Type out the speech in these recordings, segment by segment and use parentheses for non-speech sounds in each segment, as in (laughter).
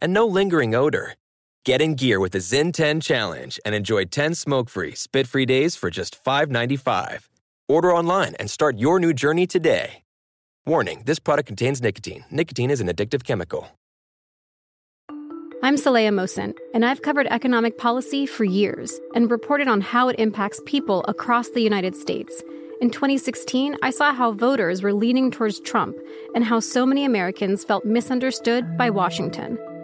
and no lingering odor. Get in gear with the ZYN 10 Challenge and enjoy 10 smoke free, spit free days for just $5.95. Order online and start your new journey today. Warning this product contains nicotine. Nicotine is an addictive chemical. I'm Saleha Mohsin, and I've covered economic policy for years and reported on how it impacts people across the United States. In 2016, I saw how voters were leaning towards Trump and how so many Americans felt misunderstood by Washington.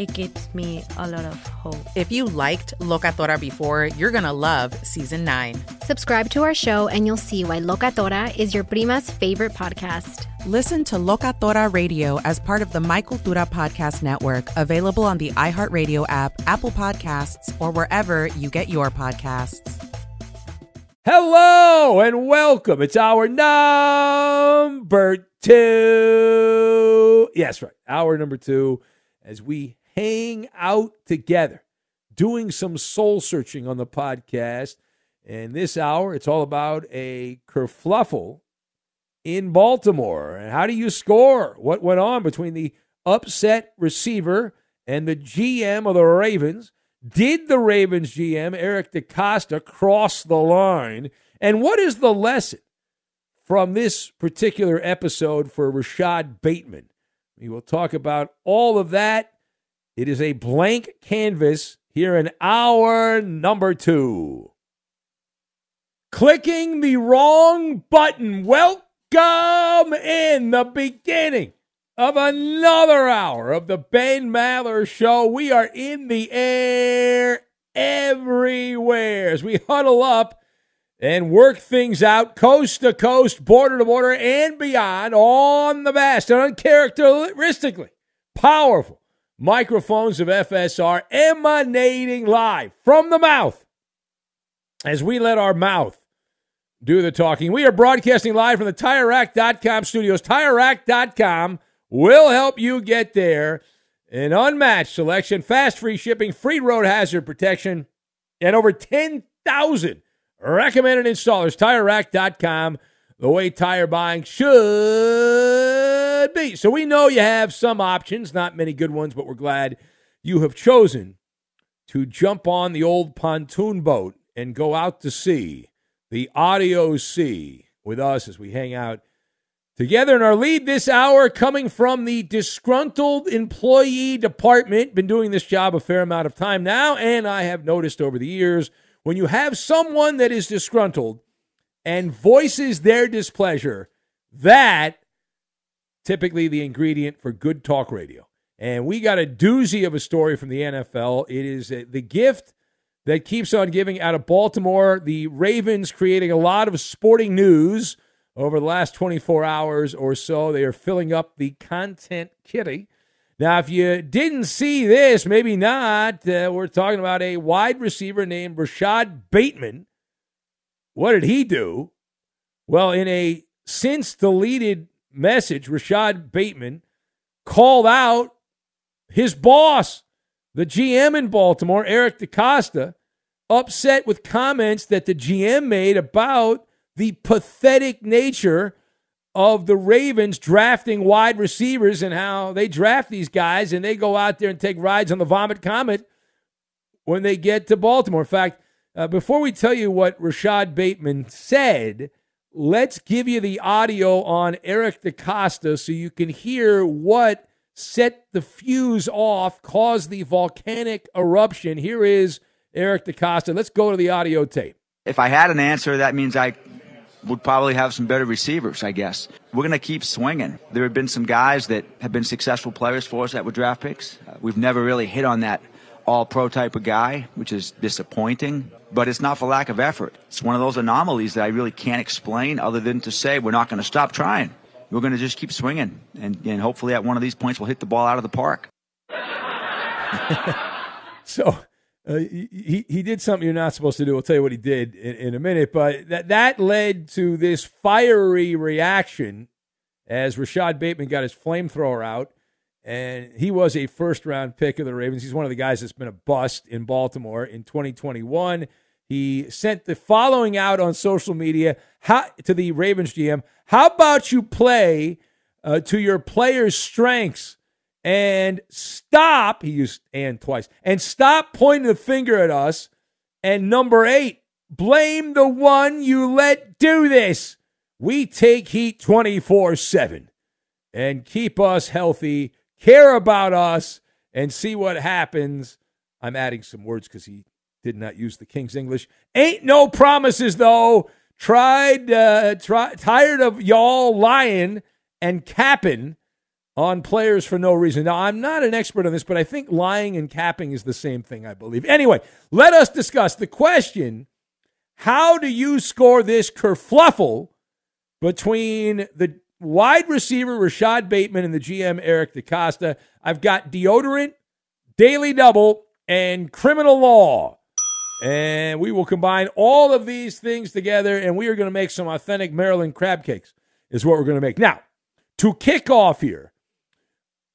it gives me a lot of hope. If you liked Locatora before, you're going to love Season 9. Subscribe to our show and you'll see why Locatora is your prima's favorite podcast. Listen to Locatora Radio as part of the My Cultura Podcast Network, available on the iHeartRadio app, Apple Podcasts, or wherever you get your podcasts. Hello and welcome. It's our number two. Yes, right. Hour number two as we hang out together, doing some soul searching on the podcast. And this hour, it's all about a kerfluffle in Baltimore. And how do you score? What went on between the upset receiver and the GM of the Ravens? Did the Ravens GM, Eric DeCosta, cross the line? And what is the lesson from this particular episode for Rashod Bateman? We will talk about all of that. It is a blank canvas here in hour number two. Clicking the wrong button. Welcome in the beginning of another hour of the Ben Maller Show. We are in the air everywhere as we huddle up and work things out coast to coast, border to border, and beyond on the vast and uncharacteristically powerful microphones of FSR emanating live from the mouth as we let our mouth do the talking. We are broadcasting live from the TireRack.com studios. TireRack.com will help you get there. An unmatched selection, fast free shipping, free road hazard protection, and over 10,000 recommended installers. TireRack.com, the way tire buying should be. So we know you have some options, not many good ones, but we're glad you have chosen to jump on the old pontoon boat and go out to sea, the audio sea, with us as we hang out Together in our lead this hour, coming from the disgruntled employee department. Been doing this job a fair amount of time now, and I have noticed over the years when you have someone that is disgruntled and voices their displeasure, that typically the ingredient for good talk radio. And we got a doozy of a story from the NFL. It is uh, the gift that keeps on giving out of Baltimore. The Ravens creating a lot of sporting news over the last 24 hours or so. They are filling up the content kitty. Now, if you didn't see this, maybe not, uh, we're talking about a wide receiver named Rashod Bateman. What did he do? Well, in a since deleted message, Rashod Bateman called out his boss, the GM in Baltimore, Eric DeCosta, upset with comments that the GM made about the pathetic nature of the Ravens drafting wide receivers and how they draft these guys and they go out there and take rides on the Vomit Comet when they get to Baltimore. In fact, uh, before we tell you what Rashod Bateman said, let's give you the audio on Eric DeCosta so you can hear what set the fuse off, caused the volcanic eruption. Here is Eric DeCosta. Let's go to the audio tape. If I had an answer, that means I would probably have some better receivers, I guess. We're going to keep swinging. There have been some guys that have been successful players for us that were draft picks. Uh, we've never really hit on that all pro type of guy, which is disappointing. But it's not for lack of effort. It's one of those anomalies that I really can't explain other than to say we're not going to stop trying. We're going to just keep swinging. And, and hopefully at one of these points we'll hit the ball out of the park. (laughs) so uh, he, he did something you're not supposed to do. I'll tell you what he did in, in a minute. But that, that led to this fiery reaction as Rashod Bateman got his flamethrower out and he was a first round pick of the Ravens. He's one of the guys that's been a bust in Baltimore in 2021. He sent the following out on social media how, to the Ravens GM How about you play uh, to your players' strengths and stop? He used and twice and stop pointing the finger at us. And number eight, blame the one you let do this. We take heat 24 7 and keep us healthy care about us and see what happens. I'm adding some words because he did not use the King's English. Ain't no promises though. Tried, uh, try, tired of y'all lying and capping on players for no reason. Now, I'm not an expert on this, but I think lying and capping is the same thing, I believe. Anyway, let us discuss the question how do you score this kerfluffle between the wide receiver Rashod Bateman and the GM Eric DeCosta. I've got deodorant, daily double, and criminal law. And we will combine all of these things together, and we are going to make some authentic Maryland crab cakes, is what we're going to make. Now, to kick off here,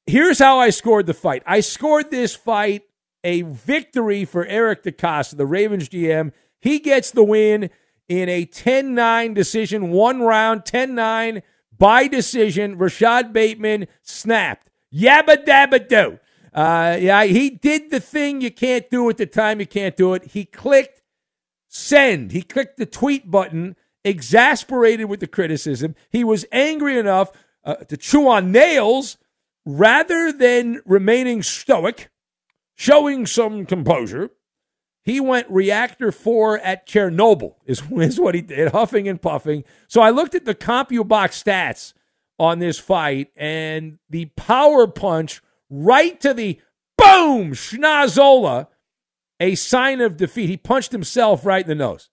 here's how I scored the fight. I scored this fight a victory for Eric DeCosta, the Ravens GM. He gets the win in a 10 9 decision, one round, 10 9 by decision. Rashod Bateman snapped. Yabba dabba do. Uh, yeah, he did the thing you can't do at the time you can't do it. He clicked send. He clicked the tweet button, exasperated with the criticism. He was angry enough uh, to chew on nails rather than remaining stoic, showing some composure. He went reactor four at Chernobyl, is, is what he did, huffing and puffing. So I looked at the CompuBox stats on this fight, and the power punch right to the boom, schnozola, a sign of defeat. He punched himself right in the nose.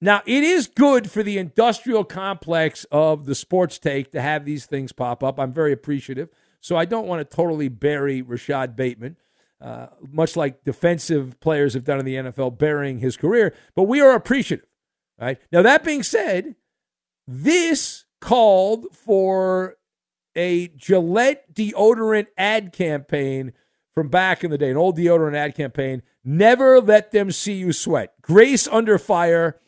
Now, it is good for the industrial complex of the sports take to have these things pop up. I'm very appreciative. So I don't want to totally bury Rashod Bateman. Uh, much like defensive players have done in the NFL, burying his career. But we are appreciative. Right now, that being said, this called for a Gillette deodorant ad campaign from back in the day, an old deodorant ad campaign. Never let them see you sweat. Grace under fire.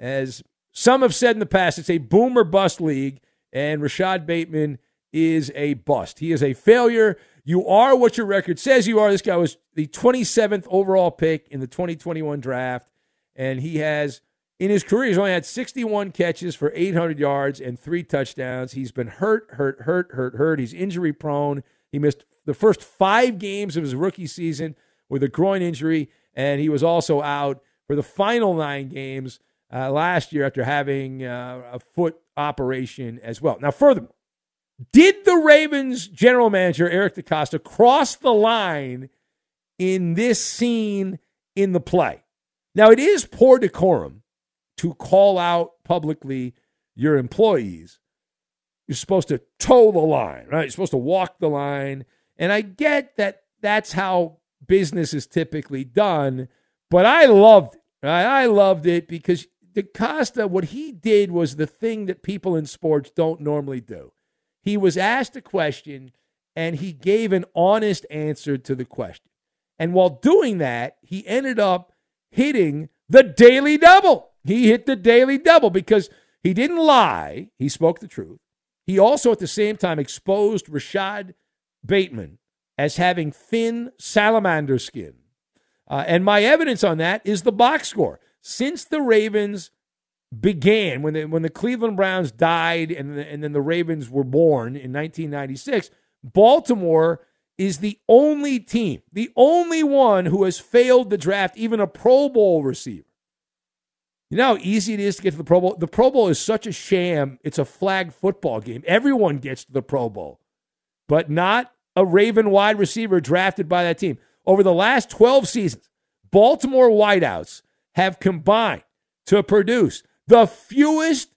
As some have said in the past, it's a boomer bust league, and Rashod Bateman is a bust. He is a failure. You are what your record says you are. This guy was the 27th overall pick in the 2021 draft, and he has, in his career, he's only had 61 catches for 800 yards and three touchdowns. He's been hurt, hurt, hurt, hurt, hurt. He's injury prone. He missed the first five games of his rookie season with a groin injury, and he was also out for the final nine games uh, last year after having uh, a foot operation as well. Now, furthermore, did the Ravens general manager, Eric DeCosta, cross the line in this scene in the play? Now, it is poor decorum to call out publicly your employees. You're supposed to toe the line, right? You're supposed to walk the line. And I get that that's how business is typically done, but I loved it. Right? I loved it because DeCosta, what he did was the thing that people in sports don't normally do. He was asked a question and he gave an honest answer to the question. And while doing that, he ended up hitting the daily double. He hit the daily double because he didn't lie. He spoke the truth. He also, at the same time, exposed Rashod Bateman as having thin salamander skin. Uh, and my evidence on that is the box score. Since the Ravens began, when the, when the Cleveland Browns died and, the, and then the Ravens were born in 1996, Baltimore is the only team, the only one who has failed to draft even a Pro Bowl receiver. You know how easy it is to get to the Pro Bowl? The Pro Bowl is such a sham. It's a flag football game. Everyone gets to the Pro Bowl, but not a Raven wide receiver drafted by that team. Over the last 12 seasons, Baltimore wideouts have combined to produce the fewest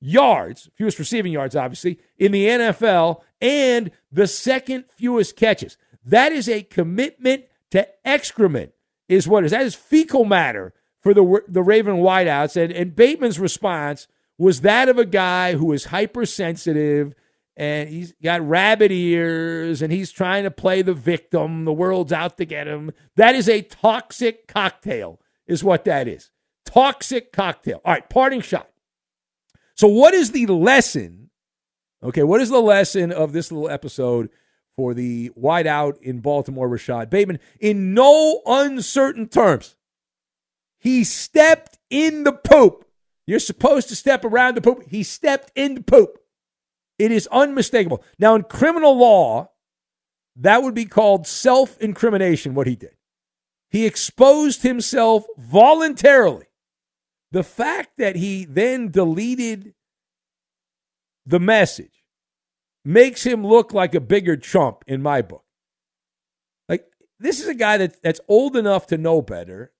yards, fewest receiving yards, obviously, in the NFL, and the second fewest catches. That is a commitment to excrement, is what is. That is fecal matter for the, the Raven wideouts. And, and Bateman's response was that of a guy who is hypersensitive and he's got rabbit ears and he's trying to play the victim. The world's out to get him. That is a toxic cocktail, is what that is. Toxic cocktail. All right, parting shot. So, what is the lesson? Okay, what is the lesson of this little episode for the wideout in Baltimore, Rashod Bateman? In no uncertain terms, he stepped in the poop. You're supposed to step around the poop. He stepped in the poop. It is unmistakable. Now, in criminal law, that would be called self incrimination, what he did. He exposed himself voluntarily. The fact that he then deleted the message makes him look like a bigger chump in my book. Like, this is a guy that, that's old enough to know better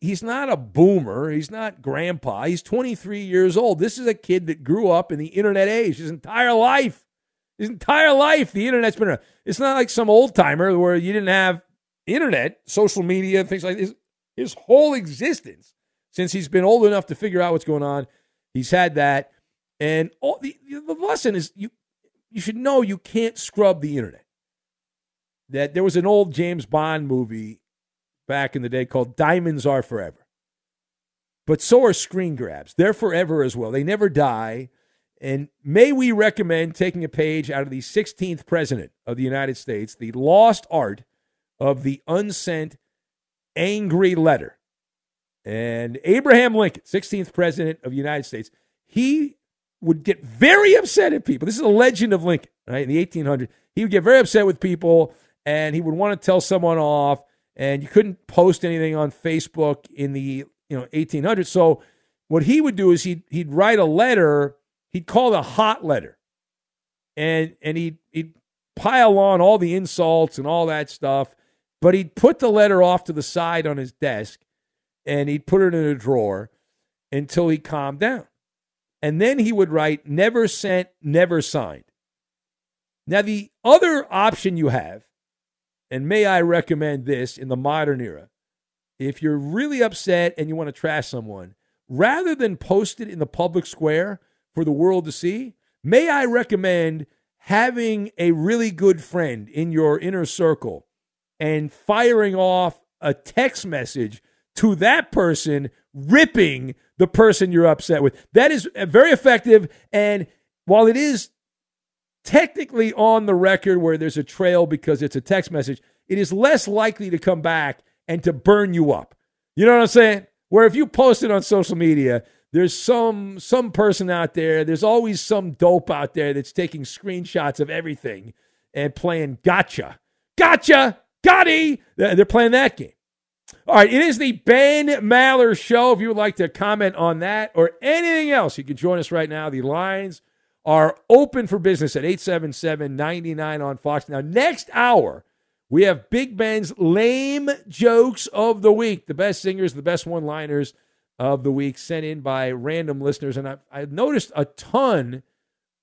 he's not a boomer. He's not grandpa. He's 23 years old. This is a kid that grew up in the internet age his entire life. His entire life, the internet's been around. It's not like some old timer where you didn't have internet, social media, things like this. His whole existence, since he's been old enough to figure out what's going on, he's had that. And all, the, the lesson is you you should know you can't scrub the internet. That there was an old James Bond movie back in the day called Diamonds Are Forever. But so are screen grabs. They're forever as well. They never die. And may we recommend taking a page out of the 16th president of the United States, the lost art of the unsent angry letter. And Abraham Lincoln, 16th president of the United States, he would get very upset at people. This is a legend of Lincoln, right? In the 1800s, he would get very upset with people and he would want to tell someone off and you couldn't post anything on Facebook in the you know 1800s. So what he would do is he'd he'd write a letter. He'd call it a hot letter, and and he'd he'd pile on all the insults and all that stuff. But he'd put the letter off to the side on his desk, and he'd put it in a drawer until he calmed down. And then he would write, never sent, never signed. Now, the other option you have and may I recommend this in the modern era? If you're really upset and you want to trash someone, rather than post it in the public square for the world to see, may I recommend having a really good friend in your inner circle and firing off a text message to that person, ripping the person you're upset with. That is uh, very effective. And while it is technically on the record where there's a trail because it's a text message, it is less likely to come back and to burn you up. You know what I'm saying? Where if you post it on social media, there's some some person out there, there's always some dope out there that's taking screenshots of everything and playing gotcha. Gotcha! Gotti! They're playing that game. All right, it is the Ben Maller Show. If you would like to comment on that or anything else, you can join us right now. The lines are open for business at 877 99 on Fox. Now, next hour, we have Big Ben's lame jokes of the week, the best singers, the best one liners of the week sent in by random listeners. And I, I noticed a ton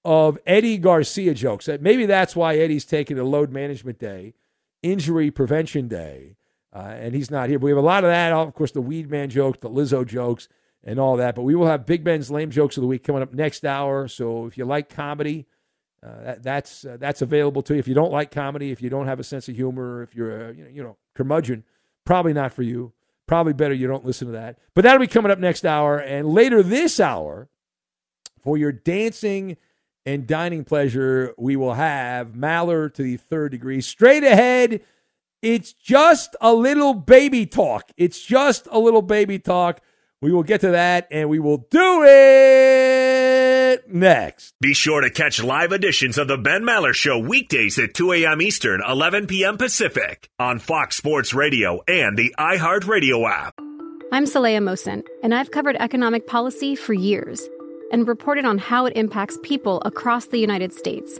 of Eddie Garcia jokes. Maybe that's why Eddie's taking a load management day, injury prevention day, uh, and he's not here. But we have a lot of that. Of course, the Weed Man jokes, the Lizzo jokes, and all that. But we will have Big Ben's lame jokes of the week coming up next hour. So if you like comedy, uh, that, that's uh, that's available to you. If you don't like comedy, if you don't have a sense of humor, if you're a you know, you know curmudgeon, probably not for you. Probably better you don't listen to that. But that'll be coming up next hour. And later this hour, for your dancing and dining pleasure, we will have Maller to the third degree. Straight ahead, it's just a little baby talk. It's just a little baby talk. We will get to that and we will do it next. Be sure to catch live editions of the Ben Maller Show weekdays at 2 a.m. Eastern, 11 p.m. Pacific on Fox Sports Radio and the iHeartRadio app. I'm Saleha Mohsin, and I've covered economic policy for years and reported on how it impacts people across the United States.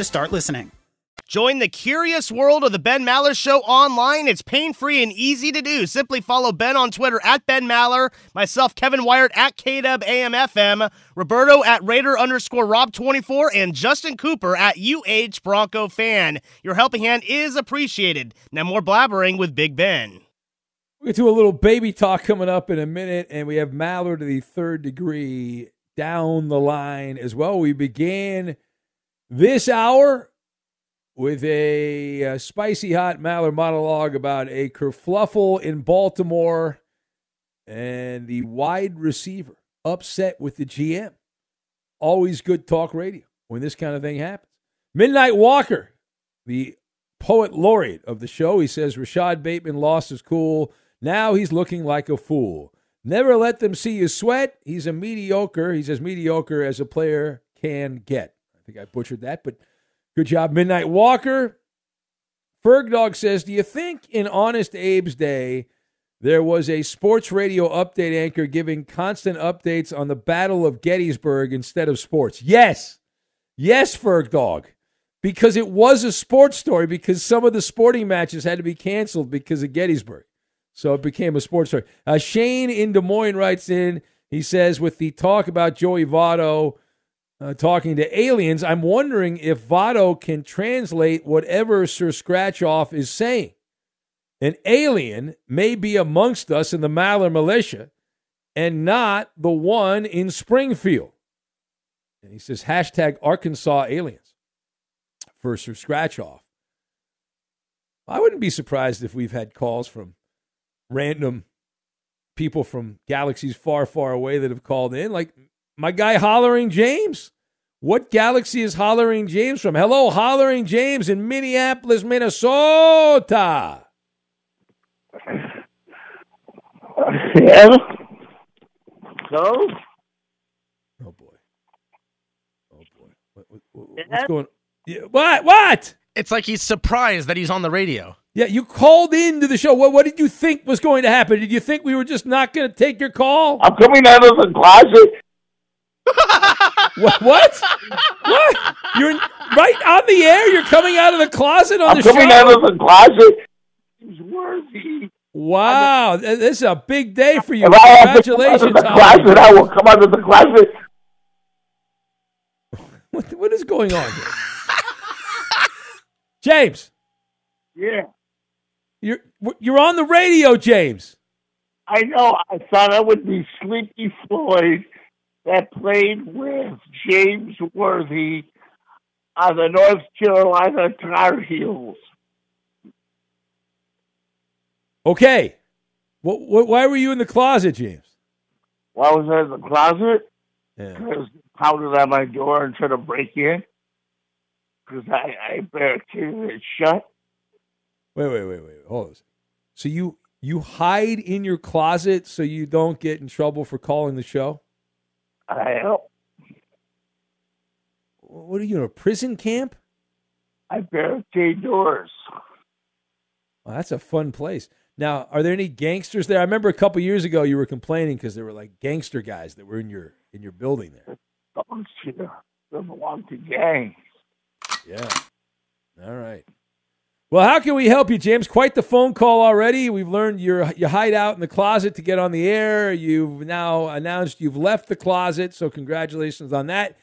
to start listening. Join the curious world of the Ben Maller Show online. It's pain free and easy to do. Simply follow Ben on Twitter at Ben Maller, myself, Kevin Wired at KW AMFM, Roberto at Raider underscore Rob24, and Justin Cooper at UH Bronco Fan. Your helping hand is appreciated. Now, more blabbering with Big Ben. We'll get to a little baby talk coming up in a minute, and we have Maller to the third degree down the line as well. We began this hour with a, a spicy hot Maller monologue about a kerfluffle in Baltimore and the wide receiver upset with the GM. Always good talk radio when this kind of thing happens. Midnight Walker, the poet laureate of the show, he says Rashod Bateman lost his cool. Now he's looking like a fool. Never let them see you sweat. He's a mediocre. He's as mediocre as a player can get. I think I butchered that, but good job, Midnight Walker. Ferg Dog says, Do you think in Honest Abe's day there was a sports radio update anchor giving constant updates on the Battle of Gettysburg instead of sports? Yes. Yes, Ferg Dog. Because it was a sports story, because some of the sporting matches had to be canceled because of Gettysburg. So it became a sports story. Uh, Shane in Des Moines writes in, he says, with the talk about Joey Votto, uh, talking to aliens. I'm wondering if Votto can translate whatever Sir Scratchoff is saying. An alien may be amongst us in the Maller militia and not the one in Springfield. And he says, hashtag Arkansas aliens for Sir Scratchoff. I wouldn't be surprised if we've had calls from random people from galaxies far, far away that have called in. Like my guy Hollering James. What galaxy is Hollering James from? Hello, Hollering James in Minneapolis, Minnesota. (laughs) Yeah. No. Oh boy. Oh boy. What, what, what, what's going? Yeah, what? What? It's like he's surprised that he's on the radio. Yeah, you called into the show. What, what did you think was going to happen? Did you think we were just not going to take your call? I'm coming out of the closet. What? What? what? You're right on the air. You're coming out of the closet on I'm the coming show. out of the closet. He's worthy. Wow, th- this is a big day for you. If I have to come out Congratulations, of the closet, I will come out of the closet. (laughs) What, what is going on here? James, Yeah. you're you're on the radio, James. I know. I thought I would be Sleepy Floyd that played with James Worthy on the North Carolina Tar Heels. Okay. What, what, why were you in the closet, James? Why was I in the closet? Because they pounded on my door and tried to break in. Because I, I barricaded it shut. Wait, wait, wait, wait. Hold on. So you you hide in your closet so you don't get in trouble for calling the show? I help. What are you in a prison camp? I barricade doors. Well, that's a fun place. Now, are there any gangsters there? I remember a couple years ago you were complaining because there were like gangster guys that were in your in your building there. Here. They belong to gangs. Yeah. All right. Well, how can we help you, James? Quite the phone call already. We've learned you're, you hide out in the closet to get on the air. You've now announced you've left the closet, so congratulations on that.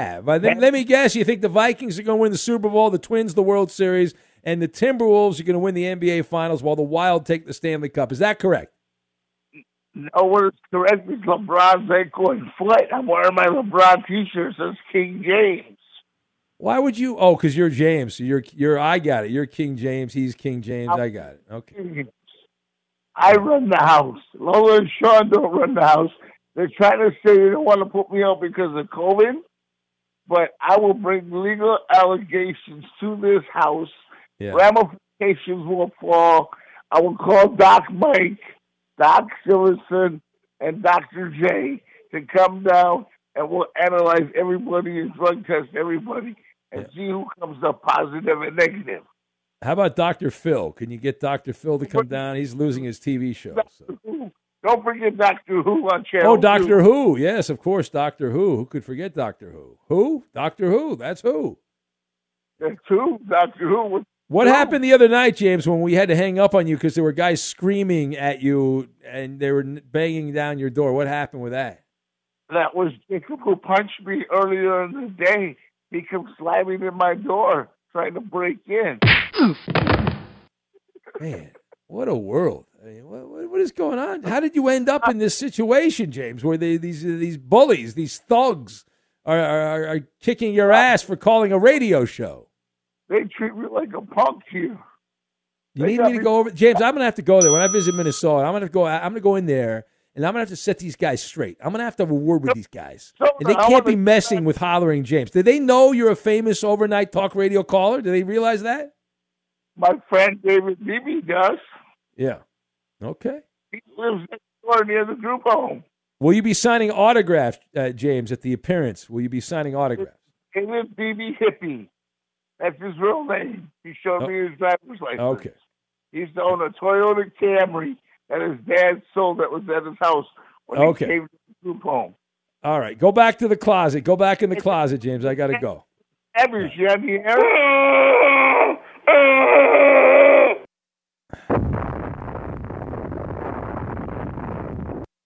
Uh, yeah, but then, let me guess, you think the Vikings are going to win the Super Bowl, the Twins the World Series, and the Timberwolves are going to win the NBA Finals while the Wild take the Stanley Cup. Is that correct? No, what is correct is LeBron's ankle and foot. I'm wearing my LeBron t-shirt says King James. Why would you? Oh, because you're James. So you're you're. I got it. You're King James. He's King James. I got it. Okay. I run the house. Lola and Sean don't run the house. They're trying to say they don't want to put me out because of COVID, but I will bring legal allegations to this house. Yeah. Ramifications will fall. I will call Doc Mike, Doc Silverson, and Dr. J to come down and we'll analyze everybody and drug test everybody and see who comes up positive and negative. How about Dr. Phil? Can you get Dr. Phil to come down? He's losing his TV show. so. Don't forget Doctor Who on channel. Oh, Doctor two. Who. Yes, of course, Doctor Who. Who could forget Doctor Who? Who? Doctor Who. That's who. That's who. Doctor Who. What happened the other night, James, when we had to hang up on you because there were guys screaming at you and they were banging down your door? What happened with that? That was Jacob who punched me earlier in the day. He comes slamming in my door, trying to break in. Man, what a world! I mean, what, what, is going on? How did you end up in this situation, James? Where they, these these bullies, these thugs, are, are are kicking your ass for calling a radio show? They treat me like a punk here. You They need me to go over, James. I'm gonna have to go there when I visit Minnesota. I'm gonna go. I'm gonna go in there, and I'm gonna have to set these guys straight. I'm gonna have to have a word with these guys, and they can't be messing with hollering James. Do they know you're a famous overnight talk radio caller? Do they realize that? My friend David Beebe does. Yeah. Okay. He lives next door near the group home. Will you be signing autographs, uh, James, at the appearance? Will you be signing autographs? David Beebe Hippie. That's his real name. He showed me his driver's license. Oh. Okay. He's used to own a Toyota Camry that his dad sold that was at his house when Okay. he came to the group home. All right. Go back to the closet. Go back in the closet, James. I got to go. Evers, you have the air?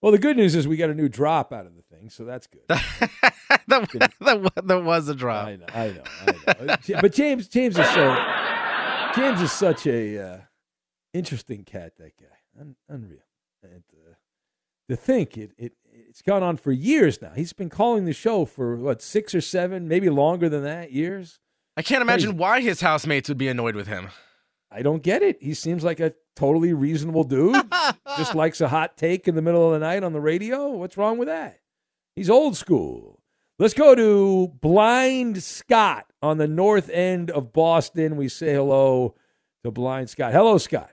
Well, the good news is we got a new drop out of the thing. thing, so that's good. (laughs) that, (laughs) that, that was a drop. I know, I know, I know. Uh, (laughs) but James, James is so, James is such a uh, interesting cat. That guy, Un- unreal. And uh, to think it, it, it's gone on for years now. He's been calling the show for what six or seven, maybe longer than that years. I can't imagine why his housemates would be annoyed with him. I don't get it. He seems like a totally reasonable dude. (laughs) Just likes a hot take in the middle of the night on the radio. What's wrong with that? He's old school. Let's go to Blind Scott on the north end of Boston. We say hello to Blind Scott. Hello, Scott.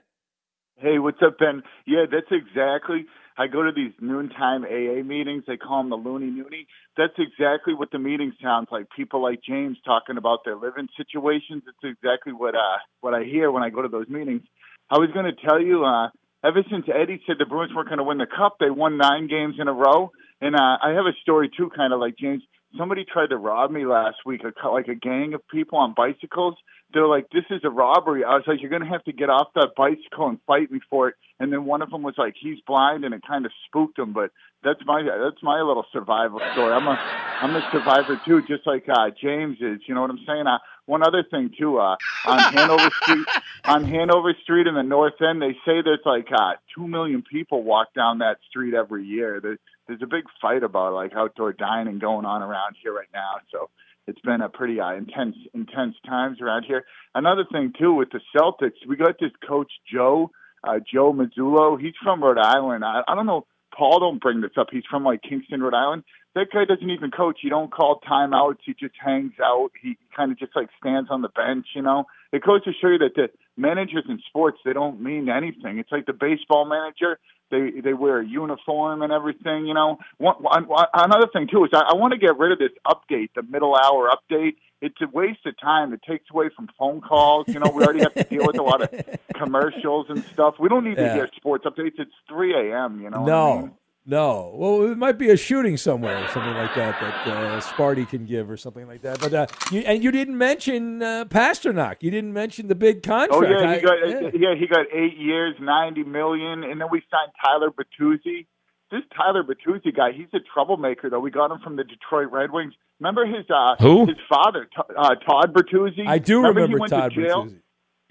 Hey, what's up, Ben? Yeah, that's exactly. I go to these noontime AA meetings. They call them the Loony Noonie. That's exactly what the meeting sounds like. People like James talking about their living situations. It's exactly what uh what I hear when I go to those meetings. I was going to tell you, uh, ever since Eddie said the Bruins weren't going to win the cup, they won nine games in a row. And uh, I have a story too, kind of like James. Somebody tried to rob me last week, a, like a gang of people on bicycles. They're like, "This is a robbery." I was like, "You're going to have to get off that bicycle and fight me for it." And then one of them was like, "He's blind," and it kind of spooked him. But that's my that's my little survival story. I'm a I'm a survivor too, just like uh, James is. You know what I'm saying? Uh, one other thing too, uh, on (laughs) Hanover Street, on Hanover Street in the North End, they say there's like uh, two million people walk down that street every year. There's, there's a big fight about like outdoor dining going on around here right now. So it's been a pretty uh, intense intense times around here. Another thing too with the Celtics, we got this coach Joe uh, Joe Mazzulla. He's from Rhode Island. I, I don't know. Paul, don't bring this up. He's from like Kingston, Rhode Island. That guy doesn't even coach. He don't call timeouts. He just hangs out. He kind of just like stands on the bench. You know, it goes to show you that the managers in sports they don't mean anything. It's like the baseball manager. They they wear a uniform and everything. You know. One, one, another thing too is I, I want to get rid of this update, the middle hour update. It's a waste of time. It takes away from phone calls. You know, we already have to deal with a lot of (laughs) commercials and stuff. We don't need Yeah. to hear sports updates. It's 3 a.m. You know. no, I mean? No. Well, it might be a shooting somewhere, or something like that that uh, Sparty can give, or something like that. But uh, you, and you didn't mention uh, Pastrnak. You didn't mention the big contract. Oh yeah, I- he got yeah. he got eight years, ninety million, and then we signed Tyler Bertuzzi. This Tyler Bertuzzi guy, he's a troublemaker though. We got him from the Detroit Red Wings. Remember his uh Who? his father, uh, Todd Bertuzzi. I do remember, remember he went Todd to jail? Bertuzzi.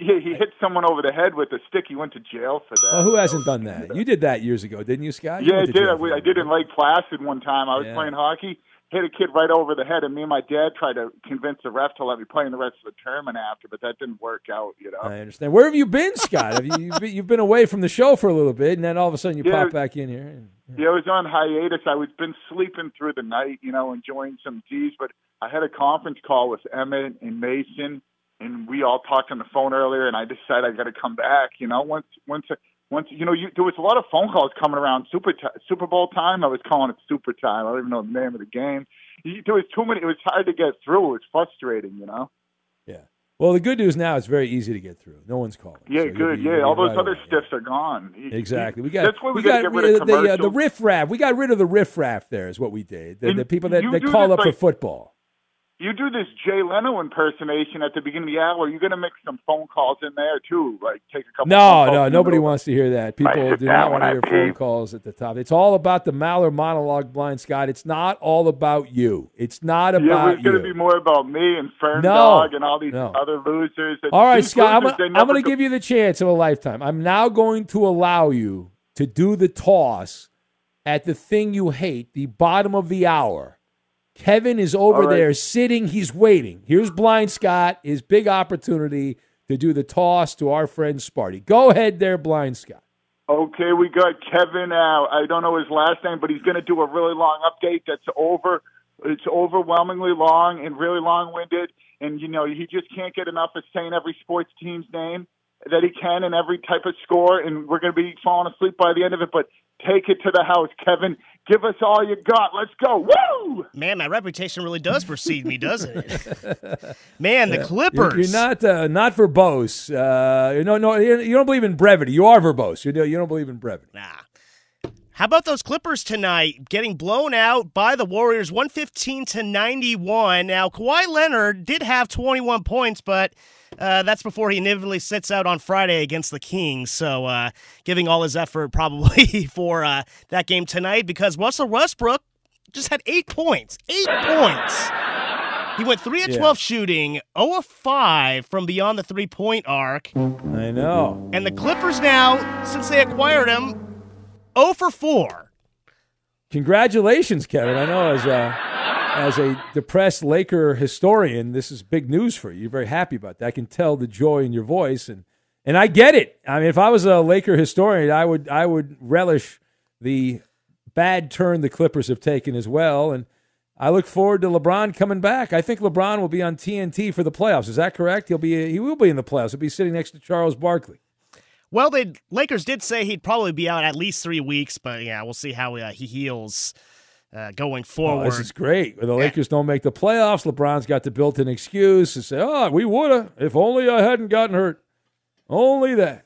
Yeah, he hit someone over the head with a stick. He went to jail for that. Well, who hasn't done that? You did that years ago, didn't you, Scott? You Yeah, I did. I, I did in Lake Placid one time. I was Yeah. playing hockey, hit a kid right over the head, and me and my dad tried to convince the ref to let me play in the rest of the tournament after, but that didn't work out. You know. I understand. Where have you been, Scott? Have you you've been, you've been away from the show for a little bit, and then all of a sudden you Yeah. pop back in here? And, Yeah, I was on hiatus. I was been sleeping through the night, you know, enjoying some G's. But I had a conference call with Emmett and Mason, and we all talked on the phone earlier. And I decided I got to come back. You know, once once once you know, you, there was a lot of phone calls coming around Super Ti- Super Bowl time. I was calling it Super Time. I don't even know the name of the game. You- There was too many. It was hard to get through. It was frustrating, you know. yeah. Well, the good news now it's very easy to get through. No one's calling. Yeah, So good. be- yeah, all those right other away. stiffs are gone. Exactly. We got That's why we, we got get rid of the uh, the commercials. riff raff. We got rid of the riff raff. There is what we did. The, the people that, that call up for football. You do this Jay Leno impersonation at the beginning of the hour. You're going to make some phone calls in there too, like take a couple. No, no, nobody middle. wants to hear that. People do not want to I hear pee. phone calls at the top. It's all about the Maller monologue, Blind Scott. It's not all about you. It's not Yeah, about it's going to be more about me and Fern No, Dog and all these no. other losers. All right, Scott, I'm, losers, I'm going to give you the chance of a lifetime. I'm now going to allow you to do the toss at the thing you hate, the bottom of the hour. Kevin is over right. there sitting. He's waiting. Here's Blind Scott, his big opportunity to do the toss to our friend Sparty. Go ahead there, Blind Scott. Okay, we got Kevin. Uh, I don't know his last name, but he's going to do a really long update that's over. It's overwhelmingly long and really long-winded, and you know he just can't get enough of saying every sports team's name that he can in every type of score, and we're going to be falling asleep by the end of it. But take it to the house, Kevin. Give us all you got. Let's go. Woo! Man, my reputation really does precede me, doesn't it? (laughs) Man, the Yeah. Clippers. You're, you're not uh, not verbose. Uh, no, no, you you don't believe in brevity. You are verbose. You, do, you don't believe in brevity. Nah. How about those Clippers tonight getting blown out by the Warriors 115 to 91? Now, Kawhi Leonard did have 21 points, but uh, that's before he inevitably sits out on Friday against the Kings. So, uh, giving all his effort (laughs) probably for uh, that game tonight because Russell Westbrook just had eight points. Eight points. He went 3 of Yeah. 12 shooting, 0 of 5 from beyond the three point arc. I know. And the Clippers now, since they acquired him, 0 for 4. Congratulations, Kevin. I know as a, as a depressed Laker historian, this is big news for you. You're very happy about that. I can tell the joy in your voice, and and I get it. I mean, if I was a Laker historian, I would I would relish the bad turn the Clippers have taken as well, and I look forward to LeBron coming back. I think LeBron will be on TNT for the playoffs. Is that correct? He'll be he will be in the playoffs. He'll be sitting next to Charles Barkley. Well, the Lakers did say he'd probably be out at least three weeks, but yeah, we'll see how uh, he heals uh, going Oh, forward. this is great. When the Lakers don't make the playoffs, LeBron's got the built-in excuse to say, "Oh, we woulda if only I hadn't gotten hurt." Only that.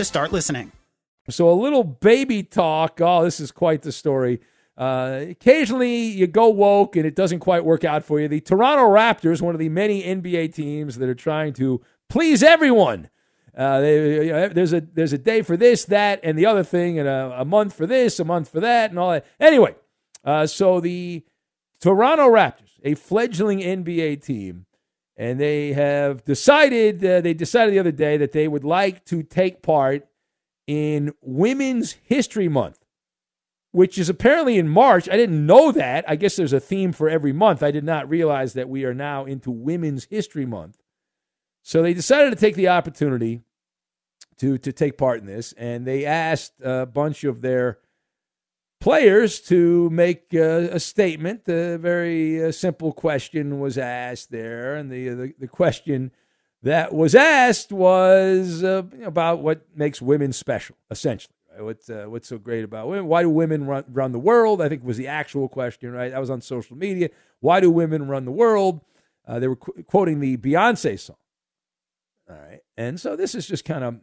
to start listening. So a little baby talk. Oh, this is quite the story. Uh, occasionally you go woke and it doesn't quite work out for you. The Toronto Raptors, one of the many NBA teams that are trying to please everyone, Uh, they, you know, there's a there's a day for this, that, and the other thing, and a, a month for this, a month for that, and all that. Anyway, uh, so the Toronto Raptors, a fledgling NBA team, and they have decided uh, they decided the other day that they would like to take part in Women's History Month which is apparently in March. I didn't know that. I guess there's a theme for every month. I did not realize that we are now into Women's History Month. So they decided to take the opportunity to to take part in this, and they asked a bunch of their players to make uh, a statement. A very uh, simple question was asked there, and the the, the question that was asked was uh, about what makes women special, essentially. What's uh, what's so great about women? Why do women run run the world? I think was the actual question, right? That was on social media. Why do women run the world? Uh, they were qu- quoting the Beyonce song. All right, and so this is just kind of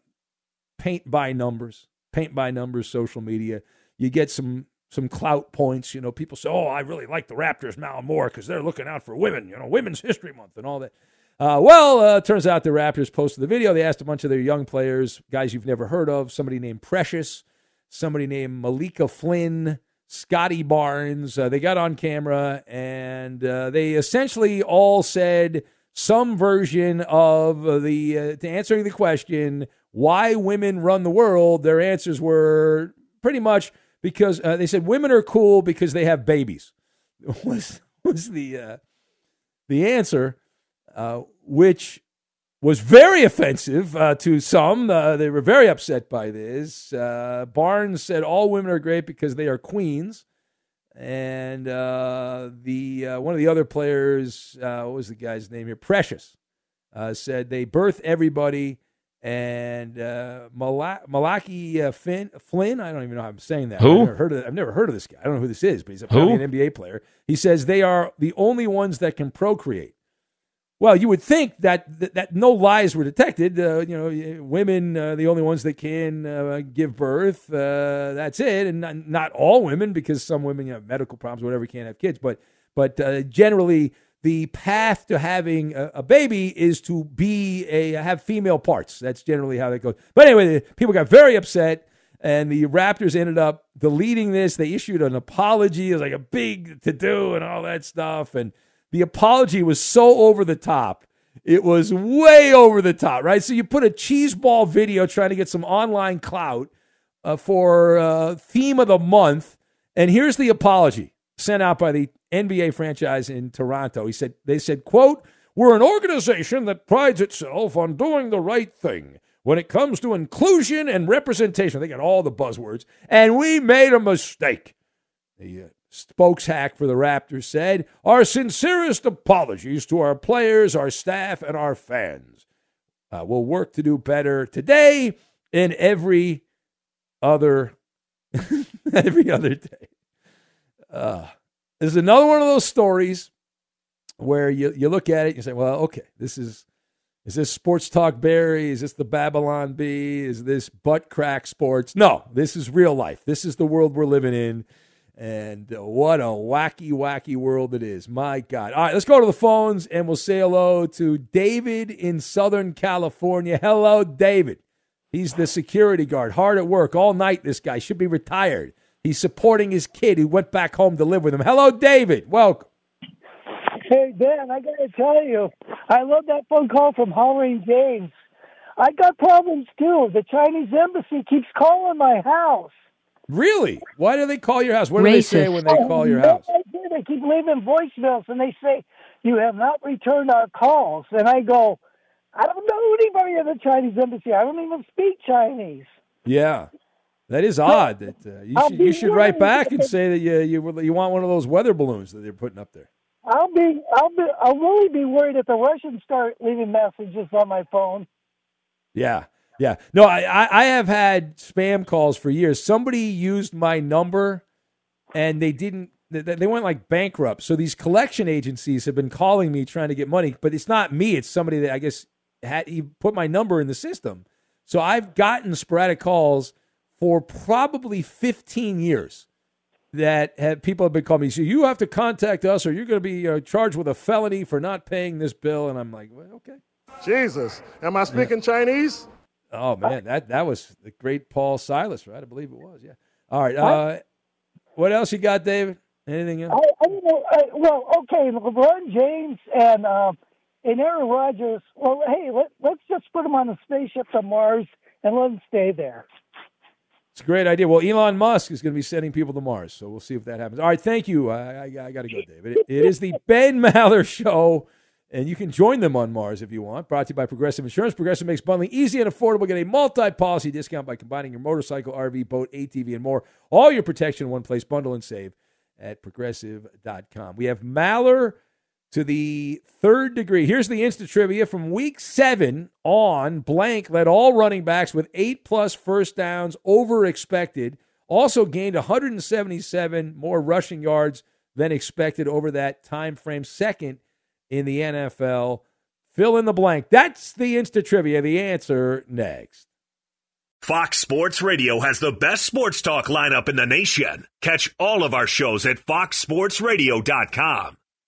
paint by numbers, paint by numbers. Social media, you get some some clout points. You know, people say, "Oh, I really like the Raptors now more because they're looking out for women." You know, Women's History Month and all that. Uh, well, uh, turns out the Raptors posted the video. They asked a bunch of their young players, guys you've never heard of, somebody named Precious, somebody named Malachi Flynn, Scotty Barnes. Uh, they got on camera and uh, they essentially all said some version of the uh, to answering the question why women run the world. Their answers were pretty much because they said women are cool because they have babies. (laughs) Was was the the answer? Uh, which was very offensive uh, to some. Uh, they were very upset by this. Uh, Barnes said all women are great because they are queens. And uh, the one of the other players, what was the guy's name here? Precious, said they birth everybody. And uh, Malachi uh, Finn, Flynn, I don't even know how I'm saying that. Who? I've never, heard of, I've never heard of this guy. I don't know who this is, but he's apparently an NBA player. He says they are the only ones that can procreate. Well, you would think that that, that no lies were detected. Uh, you know, women uh, the only ones that can uh, give birth. Uh, that's it, and not, not, all women because some women you have medical problems, whatever, can't have kids. But but uh, generally, the path to having a, a, baby is to be a have female parts. That's generally how that goes. But anyway, people got very upset. And the Raptors ended up deleting this. They issued an apology. It was like a big to do and all that stuff. And the apology was so over the top. It was way over the top, right? So you put a cheeseball video trying to get some online clout uh, for uh, theme of the month, and here's the apology sent out by the NBA franchise in Toronto. He said, "They said, quote, we're an organization that prides itself on doing the right thing." When it comes to inclusion and representation, they got all the buzzwords, and we made a mistake. The uh, spokeshack for the Raptors said, Our sincerest apologies to our players, our staff, and our fans. Uh, we'll work to do better today and every other (laughs) every other day. Uh, this is another one of those stories where you, you look at it and you say, well, okay, this is is this sports talk Barry? Is this the Babylon Bee? Is this butt crack sports? No, this is real life. This is the world we're living in. And uh, what a wacky, wacky world it is. My God. All right, let's go to the phones and we'll say hello to David in Southern California. Hello, David. He's the security guard, hard at work all night. This guy should be retired. He's supporting his kid who went back home to live with him. Hello, David. Welcome. Hey, Dan, I got to tell you, I love that phone call from Holly James. I got problems too. The Chinese embassy keeps calling my house. Really? Why do they call your house? What do they say when they call your house? They keep leaving voicemails and they say, You have not returned our calls. And I go, I don't know anybody at the Chinese embassy. I don't even speak Chinese. Yeah. That is odd. That uh, you should you should write back and say that you you you want one of those weather balloons that they're putting up there. I'll be I'll be I'll really be worried if the Russians start leaving messages on my phone. Yeah, yeah. No, I, I have had spam calls for years. Somebody used my number and they didn't, they went like bankrupt. So these collection agencies have been calling me trying to get money, but it's not me. It's somebody that I guess had he put my number in the system. So I've gotten sporadic calls for probably 15 years that have, people have been calling me. So you have to contact us or you're going to be uh, charged with a felony for not paying this bill. And I'm like, well, okay. Jesus, am I speaking yeah. Chinese? Oh man, that that was the great Paul Silas, right? I believe it was. Yeah. All right. Uh, what else you got, David? Anything else? I, I, you know, I, well, okay, LeBron James and uh, and Aaron Rodgers. Well, hey, let, let's just put them on a spaceship to Mars and let them stay there. It's a great idea. Well, Elon Musk is going to be sending people to Mars, so we'll see if that happens. All right, thank you. I, I, I got to go, David. It, it is the Ben (laughs) Maller Show, and you can join them on Mars if you want. Brought to you by Progressive Insurance. Progressive makes bundling easy and affordable. Get a multi-policy discount by combining your motorcycle, RV, boat, ATV, and more. All your protection in one place. Bundle and save at progressive.com. We have Maller to the third degree. Here's the instant trivia from week seven on. Blank led all running backs with eight plus first downs over expected. Also gained 177 more rushing yards than expected over that time frame. Second in the NFL. Fill in the blank. That's the Insta trivia. The answer next. Fox Sports Radio has the best sports talk lineup in the nation. Catch all of our shows at foxsportsradio.com.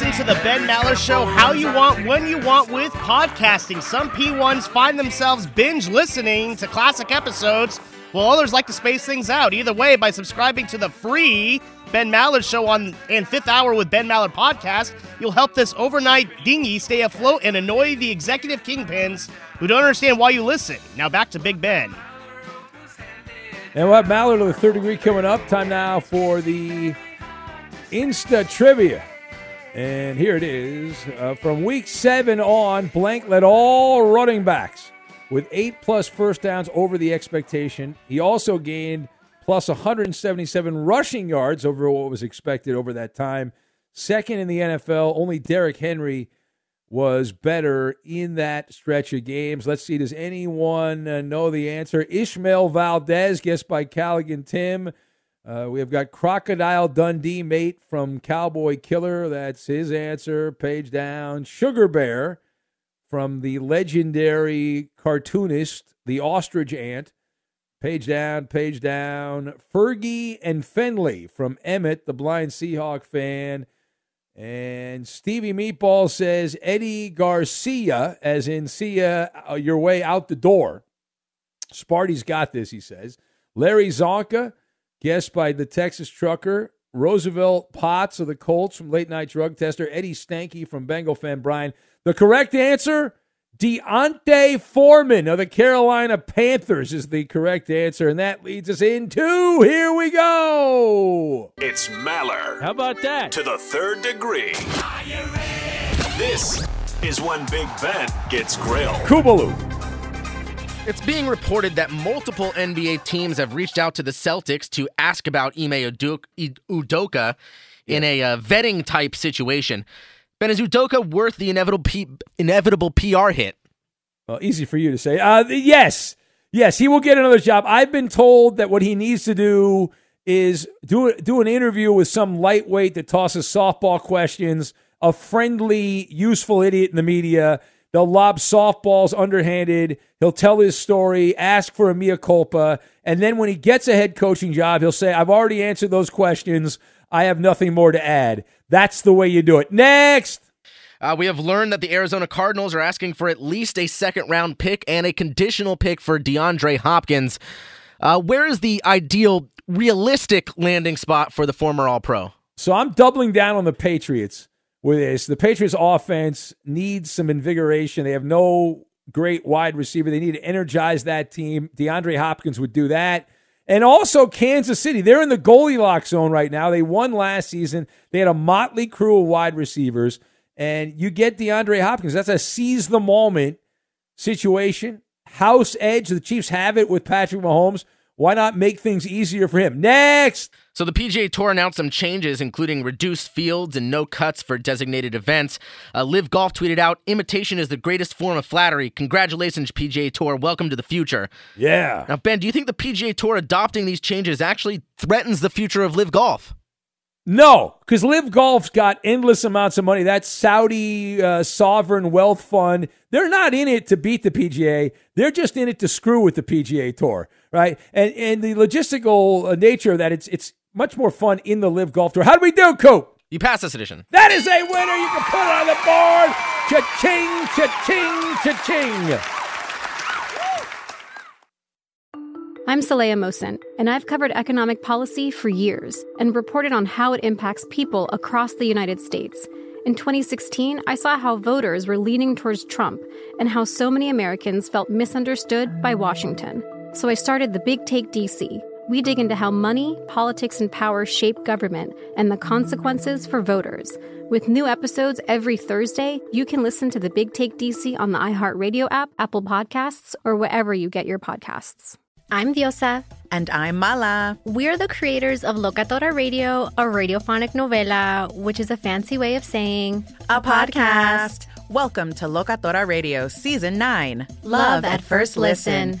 Listen to the Ben Maller Show how you want, when you want with podcasting. Some P1s find themselves binge listening to classic episodes, while others like to space things out. Either way, by subscribing to the free Ben Maller Show on and Fifth Hour with Ben Maller podcast, you'll help this overnight dinghy stay afloat and annoy the executive kingpins who don't understand why you listen. Now back to Big Ben. And we'll have Mallard the third degree coming up. Time now for the Insta trivia. And here it is. Uh, from week seven on, Blank led all running backs with eight plus first downs over the expectation. He also gained plus 177 rushing yards over what was expected over that time. Second in the NFL, only Derrick Henry was better in that stretch of games. Let's see, does anyone uh, know the answer? Ishmael Valdez, guessed by Callaghan Tim. Uh, we have got Crocodile Dundee, mate from Cowboy Killer. That's his answer. Page down. Sugar Bear from the legendary cartoonist, the Ostrich Ant. Page down, page down. Fergie and Fenley from Emmett, the blind Seahawk fan. And Stevie Meatball says Eddie Garcia, as in see uh, your way out the door. Sparty's got this, he says. Larry Csonka, guest by the Texas Trucker. Roosevelt Potts of the Colts from Late Night Drug Tester. Eddie Stanky from Bengal fan Brian. The correct answer, D'Onta Foreman of the Carolina Panthers is the correct answer. And that leads us into, here we go. It's Maller. How about that? To the third degree. This is when Big Ben gets grilled. Kubalu. It's being reported that multiple NBA teams have reached out to the Celtics to ask about Ime Udoka, in a uh, vetting type situation. Ben, is Udoka worth the inevitable P- inevitable PR hit? Well, easy for you to say. Uh, yes, yes, he will get another job. I've been told that what he needs to do is do do an interview with some lightweight that tosses softball questions, a friendly, useful idiot in the media. They'll lob softballs underhanded. He'll tell his story, ask for a mea culpa, and then when he gets a head coaching job, he'll say, "I've already answered those questions. I have nothing more to add." That's the way you do it. Next. Uh, we have learned that the Arizona Cardinals are asking for at least a second round pick and a conditional pick for DeAndre Hopkins. Uh, where is the ideal, realistic landing spot for the former All Pro? So I'm doubling down on the Patriots with this. The Patriots offense needs some invigoration. They have no great wide receiver. They need to energize that team. DeAndre Hopkins would do that. And also Kansas City. They're in the Goldilocks zone right now. They won last season. They had a motley crew of wide receivers. And you get DeAndre Hopkins. That's a seize the moment situation. House edge. The Chiefs have it with Patrick Mahomes. Why not make things easier for him? Next. So the PGA Tour announced some changes, including reduced fields and no cuts for designated events. Uh, Live Golf tweeted out, "Imitation is the greatest form of flattery. Congratulations, PGA Tour. Welcome to the future." Yeah. Now, Ben, do you think the PGA Tour adopting these changes actually threatens the future of Live Golf? No, because Live Golf's got endless amounts of money. That Saudi uh, sovereign wealth fund, they're not in it to beat the PGA. They're just in it to screw with the PGA Tour, right? And and the logistical uh, nature of that, it's it's much more fun in the Live Golf Tour. How do we do, Coop? You pass this edition. That is a winner. You can put it on the board. Cha-ching, cha-ching, cha-ching. I'm Saleha Mohsin, and I've covered economic policy for years and reported on how it impacts people across the United States. In 2016, I saw how voters were leaning towards Trump and how so many Americans felt misunderstood by Washington. So I started the Big Take DC. We dig into how money, politics, and power shape government and the consequences for voters. With new episodes every Thursday, you can listen to the Big Take DC on the iHeartRadio app, Apple Podcasts, or wherever you get your podcasts. I'm Diosa. And I'm Mala. We're the creators of Locatora Radio, a radiophonic novela, which is a fancy way of saying a podcast. Welcome to Locatora Radio Season 9 Love at First Listen.